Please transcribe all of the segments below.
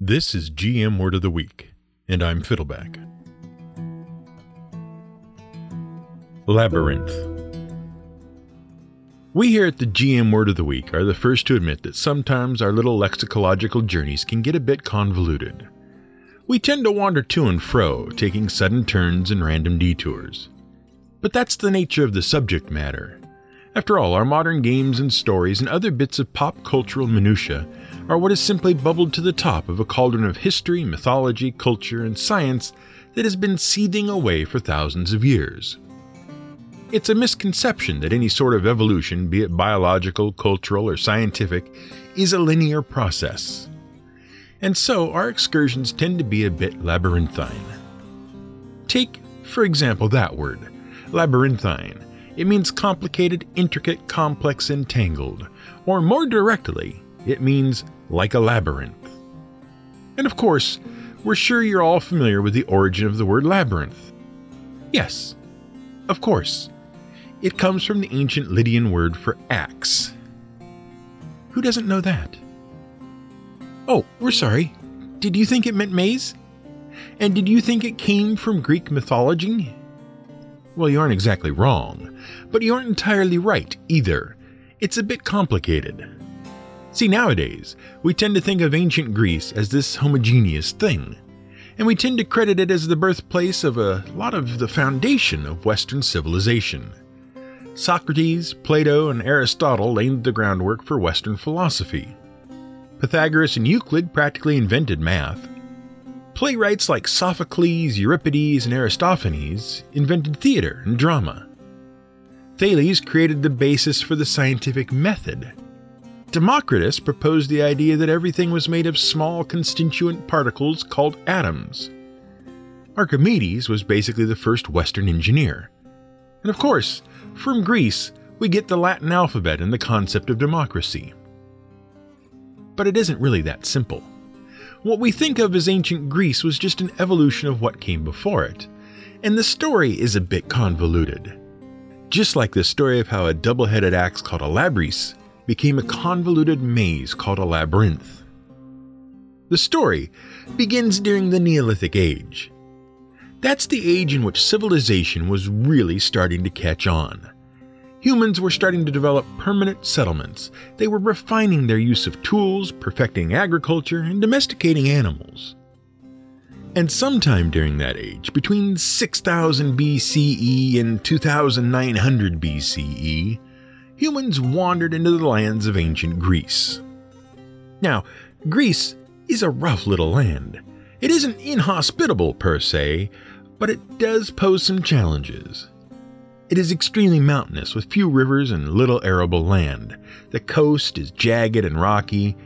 This is GM Word of the Week, and I'm Fiddleback. Labyrinth. We here at the GM Word of the Week are the first to admit that sometimes our little lexicological journeys can get a bit convoluted. We tend to wander to and fro, taking sudden turns and random detours. But that's the nature of the subject matter. After all, our modern games and stories and other bits of pop cultural minutiae are what has simply bubbled to the top of a cauldron of history, mythology, culture, and science that has been seething away for thousands of years. It's a misconception that any sort of evolution, be it biological, cultural, or scientific, is a linear process. And so our excursions tend to be a bit labyrinthine. Take, for example, that word, labyrinthine. It means complicated, intricate, complex, entangled. Or more directly, it means like a labyrinth. And of course, we're sure you're all familiar with the origin of the word labyrinth. Yes, of course. It comes from the ancient Lydian word for axe. Who doesn't know that? Oh, we're sorry. Did you think it meant maze? And did you think it came from Greek mythology? Well, you aren't exactly wrong, but you aren't entirely right either. It's a bit complicated. See, nowadays, we tend to think of ancient Greece as this homogeneous thing, and we tend to credit it as the birthplace of a lot of the foundation of Western civilization. Socrates, Plato, and Aristotle laid the groundwork for Western philosophy. Pythagoras and Euclid practically invented math. Playwrights like Sophocles, Euripides, and Aristophanes invented theater and drama. Thales created the basis for the scientific method Democritus proposed the idea that everything was made of small constituent particles called atoms. Archimedes was basically the first Western engineer. And of course, from Greece, we get the Latin alphabet and the concept of democracy. But it isn't really that simple. What we think of as ancient Greece was just an evolution of what came before it, and the story is a bit convoluted. Just like the story of how a double headed axe called a labrys became a convoluted maze called a labyrinth. The story begins during the Neolithic Age. That's the age in which civilization was really starting to catch on. Humans were starting to develop permanent settlements. They were refining their use of tools, perfecting agriculture, and domesticating animals. And sometime during that age, between 6000 BCE and 2900 BCE, humans wandered into the lands of ancient Greece. Now, Greece is a rough little land. It isn't inhospitable per se, but it does pose some challenges. It is extremely mountainous with few rivers and little arable land. The coast is jagged and rocky,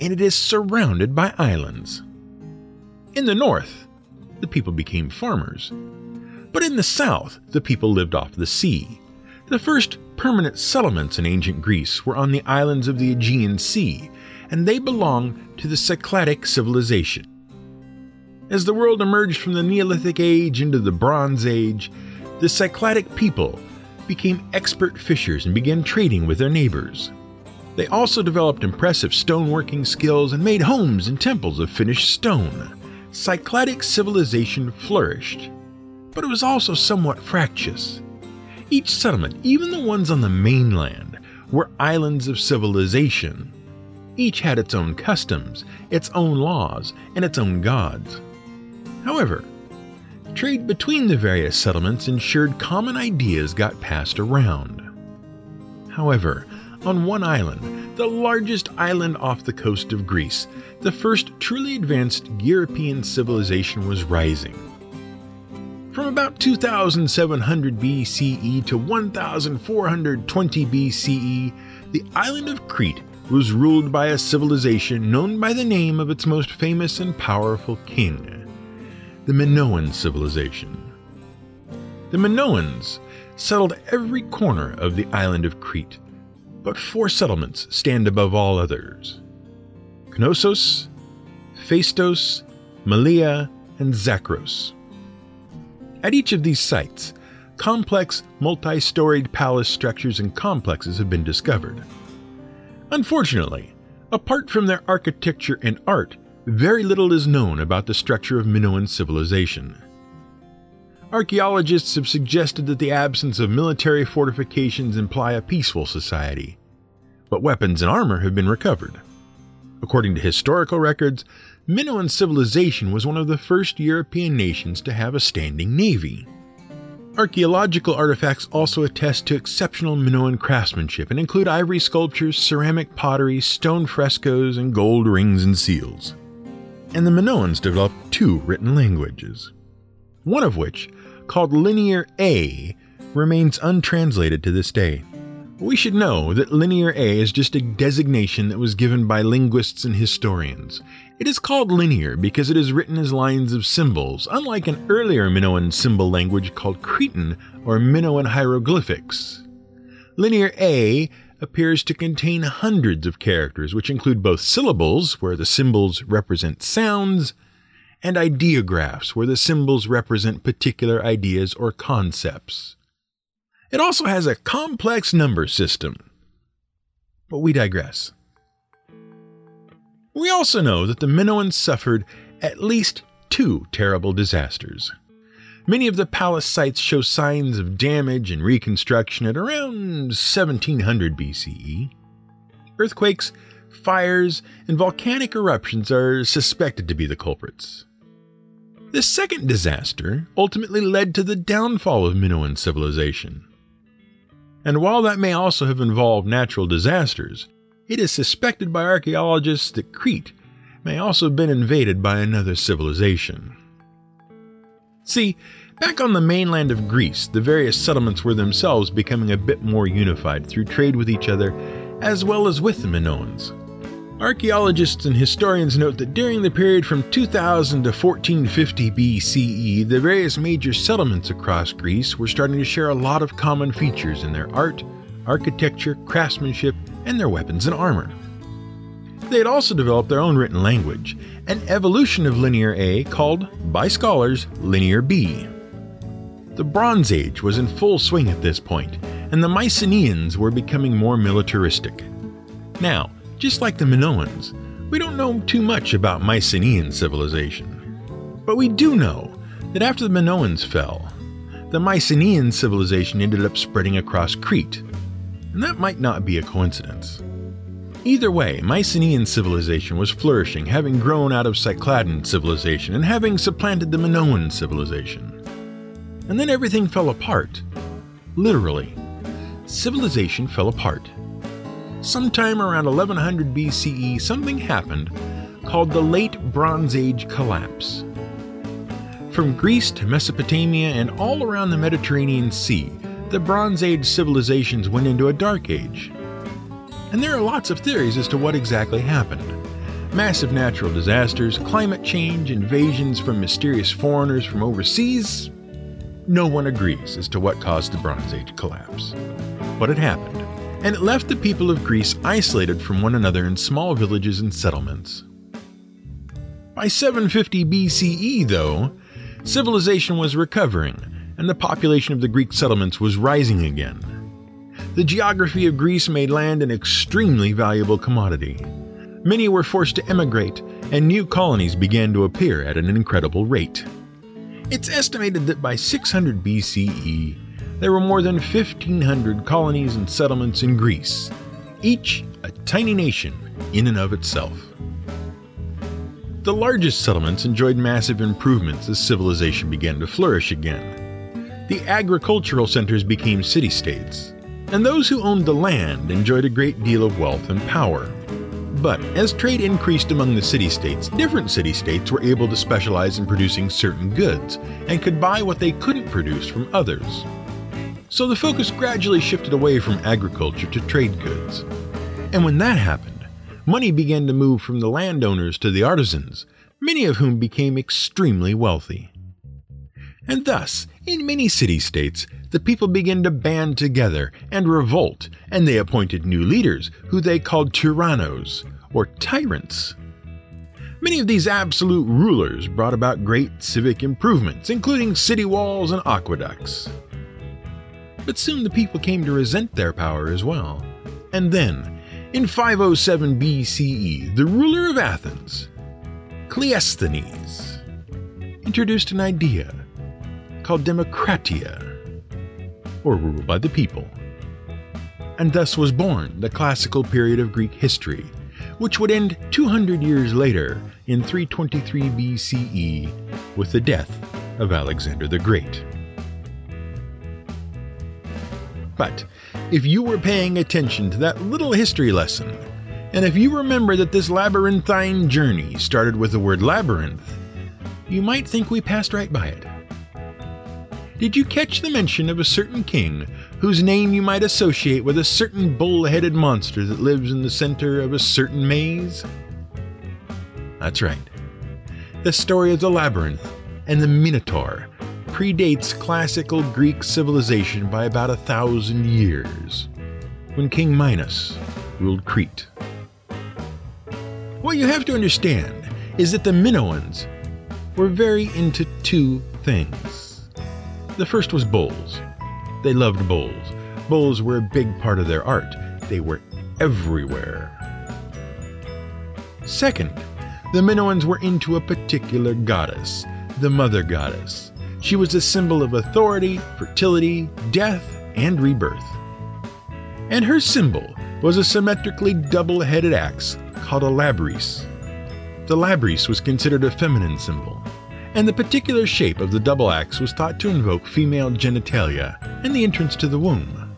and it is surrounded by islands. In the north, the people became farmers. But in the south, the people lived off the sea. The first permanent settlements in ancient Greece were on the islands of the Aegean Sea, and they belonged to the Cycladic civilization. As the world emerged from the Neolithic Age into the Bronze Age, the Cycladic people became expert fishers and began trading with their neighbors. They also developed impressive stoneworking skills and made homes and temples of finished stone. Cycladic civilization flourished, but it was also somewhat fractious. Each settlement, even the ones on the mainland, were islands of civilization. Each had its own customs, its own laws, and its own gods. However, trade between the various settlements ensured common ideas got passed around. However, on one island, the largest island off the coast of Greece, the first truly advanced European civilization was rising. From about 2700 BCE to 1420 BCE, the island of Crete was ruled by a civilization known by the name of its most famous and powerful king, the Minoan civilization. The Minoans settled every corner of the island of Crete, but four settlements stand above all others Knossos, Phaistos, Malia, and Zakros. At each of these sites, complex, multi storied palace structures and complexes have been discovered. Unfortunately, apart from their architecture and art, very little is known about the structure of Minoan civilization. Archaeologists have suggested that the absence of military fortifications imply a peaceful society, but weapons and armor have been recovered. According to historical records, Minoan civilization was one of the first European nations to have a standing navy. Archaeological artifacts also attest to exceptional Minoan craftsmanship and include ivory sculptures, ceramic pottery, stone frescoes, and gold rings and seals. And the Minoans developed two written languages, one of which, called Linear A, remains untranslated to this day. We should know that Linear A is just a designation that was given by linguists and historians. It is called linear because it is written as lines of symbols, unlike an earlier Minoan symbol language called Cretan or Minoan hieroglyphics. Linear A appears to contain hundreds of characters, which include both syllables, where the symbols represent sounds, and ideographs, where the symbols represent particular ideas or concepts. It also has a complex number system. But we digress. We also know that the Minoans suffered at least two terrible disasters. Many of the palace sites show signs of damage and reconstruction at around 1700 BCE. Earthquakes, fires, and volcanic eruptions are suspected to be the culprits. The second disaster ultimately led to the downfall of Minoan civilization. And while that may also have involved natural disasters, it is suspected by archaeologists that Crete may also have been invaded by another civilization. See, back on the mainland of Greece, the various settlements were themselves becoming a bit more unified through trade with each other as well as with the Minoans. Archaeologists and historians note that during the period from 2000 to 1450 BCE, the various major settlements across Greece were starting to share a lot of common features in their art, architecture, craftsmanship, and their weapons and armor. They had also developed their own written language, an evolution of Linear A called, by scholars, Linear B. The Bronze Age was in full swing at this point, and the Mycenaeans were becoming more militaristic. Now, just like the Minoans, we don't know too much about Mycenaean civilization. But we do know that after the Minoans fell, the Mycenaean civilization ended up spreading across Crete, and that might not be a coincidence. Either way, Mycenaean civilization was flourishing, having grown out of Cycladean civilization and having supplanted the Minoan civilization. And then everything fell apart. Literally. Civilization fell apart. Sometime around 1100 BCE, something happened called the Late Bronze Age Collapse. From Greece to Mesopotamia and all around the Mediterranean Sea, the Bronze Age civilizations went into a Dark Age. And there are lots of theories as to what exactly happened. Massive natural disasters, climate change, invasions from mysterious foreigners from overseas. No one agrees as to what caused the Bronze Age collapse. But it happened, and it left the people of Greece isolated from one another in small villages and settlements. By 750 BCE, though, civilization was recovering and the population of the Greek settlements was rising again. The geography of Greece made land an extremely valuable commodity. Many were forced to emigrate, and new colonies began to appear at an incredible rate. It's estimated that by 600 BCE, there were more than 1,500 colonies and settlements in Greece, each a tiny nation in and of itself. The largest settlements enjoyed massive improvements as civilization began to flourish again the agricultural centers became city states, and those who owned the land enjoyed a great deal of wealth and power. But as trade increased among the city states, different city states were able to specialize in producing certain goods and could buy what they couldn't produce from others. So the focus gradually shifted away from agriculture to trade goods. And when that happened, money began to move from the landowners to the artisans, many of whom became extremely wealthy. And thus, in many city states, the people began to band together and revolt, and they appointed new leaders who they called tyrannos, or tyrants. Many of these absolute rulers brought about great civic improvements, including city walls and aqueducts. But soon the people came to resent their power as well. And then, in 507 BCE, the ruler of Athens, Cleisthenes introduced an idea called democratia, or rule by the people. And thus was born the classical period of Greek history, which would end 200 years later in 323 BCE with the death of Alexander the Great. But if you were paying attention to that little history lesson, and if you remember that this labyrinthine journey started with the word labyrinth, you might think we passed right by it. Did you catch the mention of a certain king whose name you might associate with a certain bull headed monster that lives in the center of a certain maze? That's right. The story of the labyrinth and the Minotaur predates classical Greek civilization by about a thousand years, when King Minos ruled Crete. What you have to understand is that the Minoans were very into two things. The first was bulls. They loved bulls. Bulls were a big part of their art, they were everywhere. Second, the Minoans were into a particular goddess, the Mother Goddess. She was a symbol of authority, fertility, death, and rebirth. And her symbol was a symmetrically double headed axe called a labrys. The labrys was considered a feminine symbol, and the particular shape of the double axe was thought to invoke female genitalia and the entrance to the womb.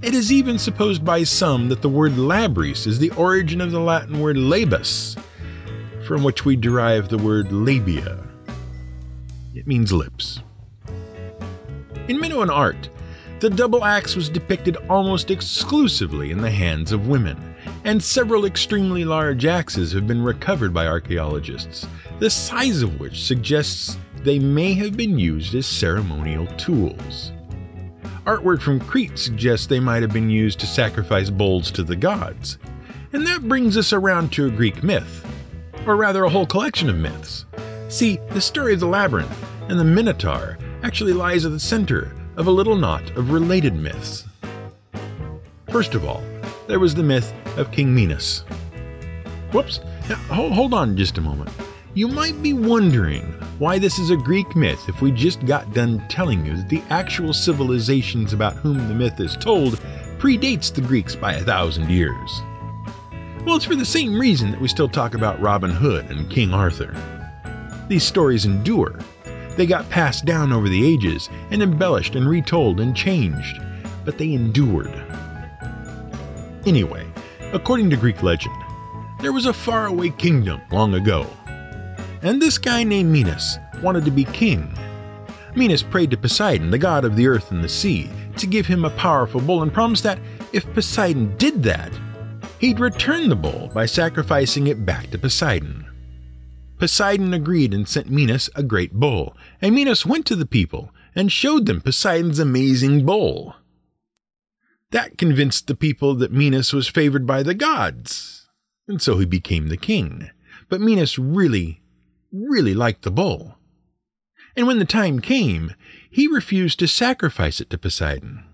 It is even supposed by some that the word labrys is the origin of the Latin word labus, from which we derive the word labia. It means lips. In Minoan art, the double axe was depicted almost exclusively in the hands of women, and several extremely large axes have been recovered by archaeologists, the size of which suggests they may have been used as ceremonial tools. Artwork from Crete suggests they might have been used to sacrifice bulls to the gods. And that brings us around to a Greek myth, or rather a whole collection of myths. See, the story of the labyrinth and the Minotaur actually lies at the center of a little knot of related myths. First of all, there was the myth of King Minos. Whoops, now, hold on just a moment. You might be wondering why this is a Greek myth if we just got done telling you that the actual civilizations about whom the myth is told predates the Greeks by a thousand years. Well, it's for the same reason that we still talk about Robin Hood and King Arthur. These stories endure. They got passed down over the ages and embellished and retold and changed, but they endured. Anyway, according to Greek legend, there was a faraway kingdom long ago. And this guy named Minos wanted to be king. Minos prayed to Poseidon, the god of the earth and the sea, to give him a powerful bull and promised that if Poseidon did that, he'd return the bull by sacrificing it back to Poseidon. Poseidon agreed and sent Minos a great bull, and Minos went to the people and showed them Poseidon's amazing bull. That convinced the people that Minos was favored by the gods, and so he became the king. But Minos really, really liked the bull. And when the time came, he refused to sacrifice it to Poseidon.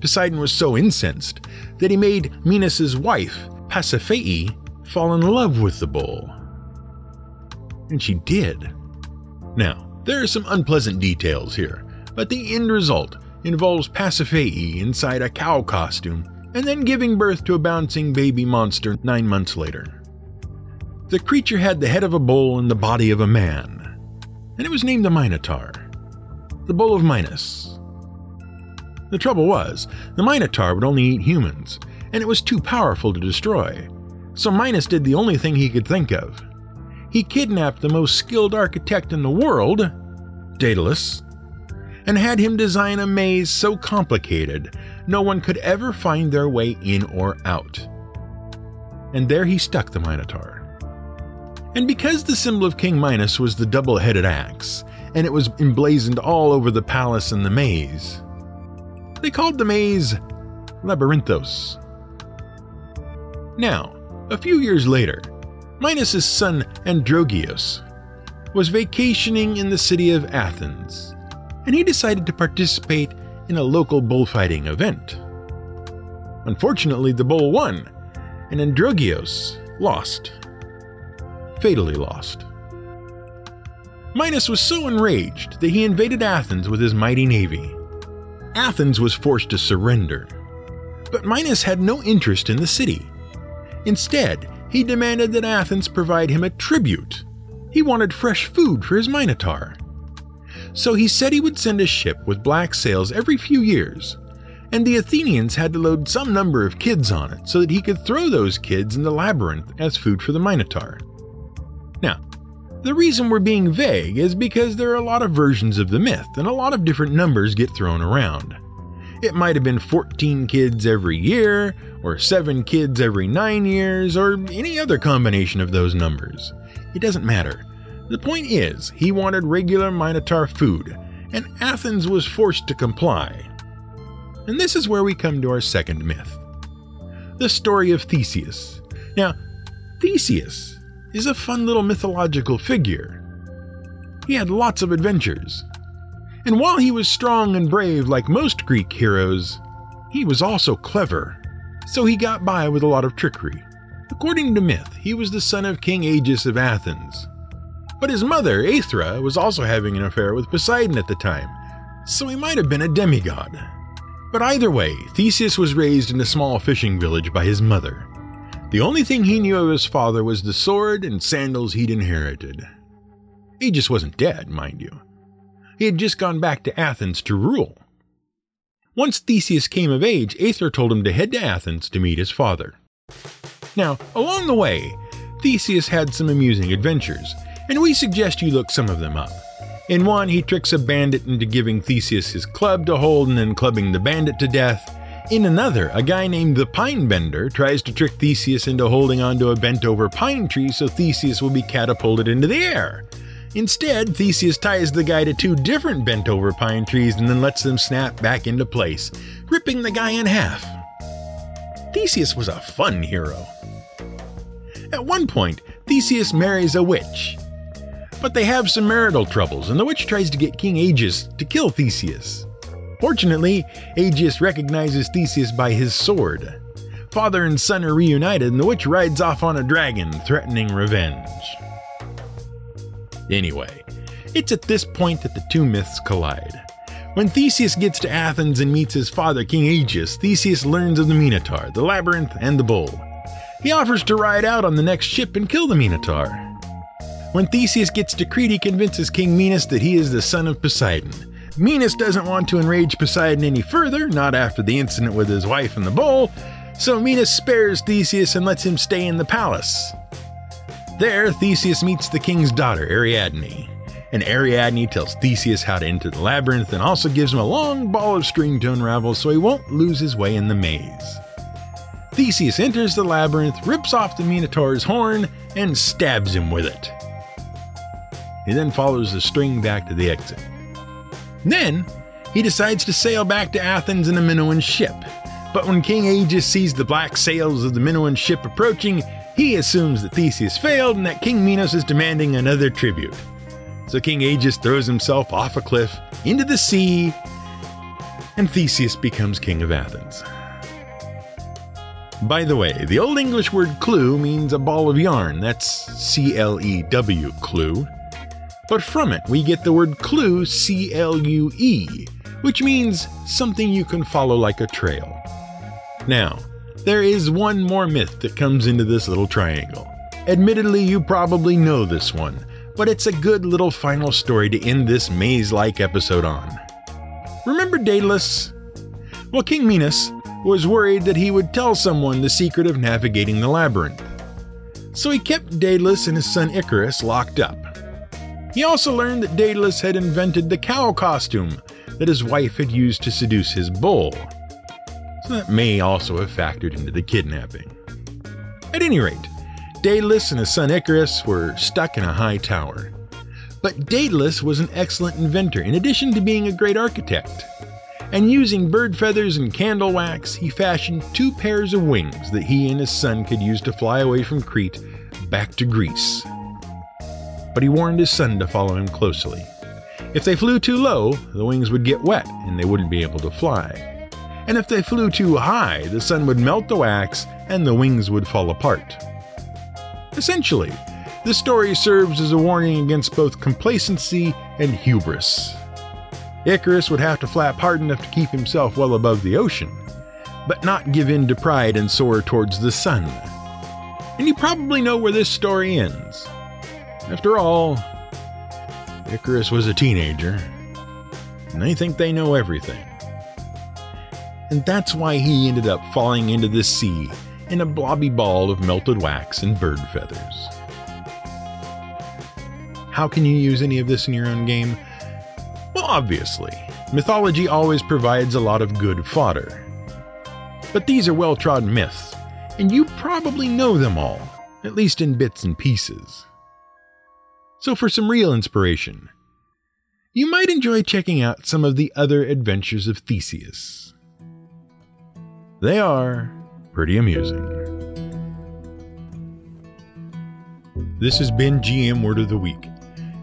Poseidon was so incensed that he made Minos' wife, Pasiphae, fall in love with the bull. And she did. Now, there are some unpleasant details here, but the end result involves Pasiphae inside a cow costume and then giving birth to a bouncing baby monster nine months later. The creature had the head of a bull and the body of a man, and it was named the Minotaur, the Bull of Minos. The trouble was, the Minotaur would only eat humans, and it was too powerful to destroy, so Minos did the only thing he could think of. He kidnapped the most skilled architect in the world, Daedalus, and had him design a maze so complicated no one could ever find their way in or out. And there he stuck the Minotaur. And because the symbol of King Minos was the double headed axe, and it was emblazoned all over the palace and the maze, they called the maze Labyrinthos. Now, a few years later, Minos' son Androgeos was vacationing in the city of Athens and he decided to participate in a local bullfighting event. Unfortunately, the bull won, and Androgeos lost. fatally lost. Minos was so enraged that he invaded Athens with his mighty navy. Athens was forced to surrender. But Minos had no interest in the city. Instead, he demanded that Athens provide him a tribute. He wanted fresh food for his Minotaur. So he said he would send a ship with black sails every few years, and the Athenians had to load some number of kids on it so that he could throw those kids in the labyrinth as food for the Minotaur. Now, the reason we're being vague is because there are a lot of versions of the myth, and a lot of different numbers get thrown around. It might have been 14 kids every year, or 7 kids every 9 years, or any other combination of those numbers. It doesn't matter. The point is, he wanted regular Minotaur food, and Athens was forced to comply. And this is where we come to our second myth the story of Theseus. Now, Theseus is a fun little mythological figure. He had lots of adventures. And while he was strong and brave like most Greek heroes, he was also clever, so he got by with a lot of trickery. According to myth, he was the son of King Aegeus of Athens. But his mother, Aethra, was also having an affair with Poseidon at the time, so he might have been a demigod. But either way, Theseus was raised in a small fishing village by his mother. The only thing he knew of his father was the sword and sandals he'd inherited. He just wasn't dead, mind you. He had just gone back to Athens to rule. Once Theseus came of age, Aethra told him to head to Athens to meet his father. Now, along the way, Theseus had some amusing adventures, and we suggest you look some of them up. In one, he tricks a bandit into giving Theseus his club to hold and then clubbing the bandit to death. In another, a guy named the Pine Bender tries to trick Theseus into holding onto a bent over pine tree so Theseus will be catapulted into the air. Instead, Theseus ties the guy to two different bent over pine trees and then lets them snap back into place, ripping the guy in half. Theseus was a fun hero. At one point, Theseus marries a witch. But they have some marital troubles, and the witch tries to get King Aegeus to kill Theseus. Fortunately, Aegeus recognizes Theseus by his sword. Father and son are reunited, and the witch rides off on a dragon, threatening revenge. Anyway, it's at this point that the two myths collide. When Theseus gets to Athens and meets his father, King Aegeus, Theseus learns of the Minotaur, the labyrinth, and the bull. He offers to ride out on the next ship and kill the Minotaur. When Theseus gets to Crete, he convinces King Minos that he is the son of Poseidon, Minos doesn't want to enrage Poseidon any further, not after the incident with his wife and the bull, so Minos spares Theseus and lets him stay in the palace. There, Theseus meets the king's daughter, Ariadne. And Ariadne tells Theseus how to enter the labyrinth and also gives him a long ball of string to unravel so he won't lose his way in the maze. Theseus enters the labyrinth, rips off the Minotaur's horn, and stabs him with it. He then follows the string back to the exit. Then, he decides to sail back to Athens in a Minoan ship. But when King Aegeus sees the black sails of the Minoan ship approaching, he assumes that Theseus failed and that King Minos is demanding another tribute. So King Aegeus throws himself off a cliff into the sea, and Theseus becomes king of Athens. By the way, the Old English word clue means a ball of yarn. That's C L E W, clue. But from it, we get the word clue, C L U E, which means something you can follow like a trail. Now, there is one more myth that comes into this little triangle. Admittedly, you probably know this one, but it's a good little final story to end this maze like episode on. Remember Daedalus? Well, King Minos was worried that he would tell someone the secret of navigating the labyrinth. So he kept Daedalus and his son Icarus locked up. He also learned that Daedalus had invented the cow costume that his wife had used to seduce his bull. That may also have factored into the kidnapping. At any rate, Daedalus and his son Icarus were stuck in a high tower. But Daedalus was an excellent inventor in addition to being a great architect. And using bird feathers and candle wax, he fashioned two pairs of wings that he and his son could use to fly away from Crete back to Greece but he warned his son to follow him closely. If they flew too low, the wings would get wet and they wouldn't be able to fly. And if they flew too high, the sun would melt the wax and the wings would fall apart. Essentially, The story serves as a warning against both complacency and hubris. Icarus would have to flap hard enough to keep himself well above the ocean, but not give in to pride and soar towards the sun. And you probably know where this story ends. After all, Icarus was a teenager, and they think they know everything. And that's why he ended up falling into the sea in a blobby ball of melted wax and bird feathers. How can you use any of this in your own game? Well, obviously, mythology always provides a lot of good fodder. But these are well trodden myths, and you probably know them all, at least in bits and pieces. So, for some real inspiration, you might enjoy checking out some of the other adventures of Theseus. They are pretty amusing. This has been GM Word of the Week.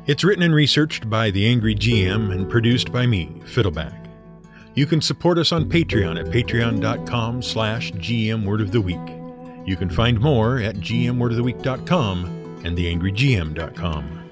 It's written and researched by the Angry GM and produced by me, Fiddleback. You can support us on Patreon at patreon.com slash gmwordoftheweek. You can find more at gmwordoftheweek.com and theangrygm.com.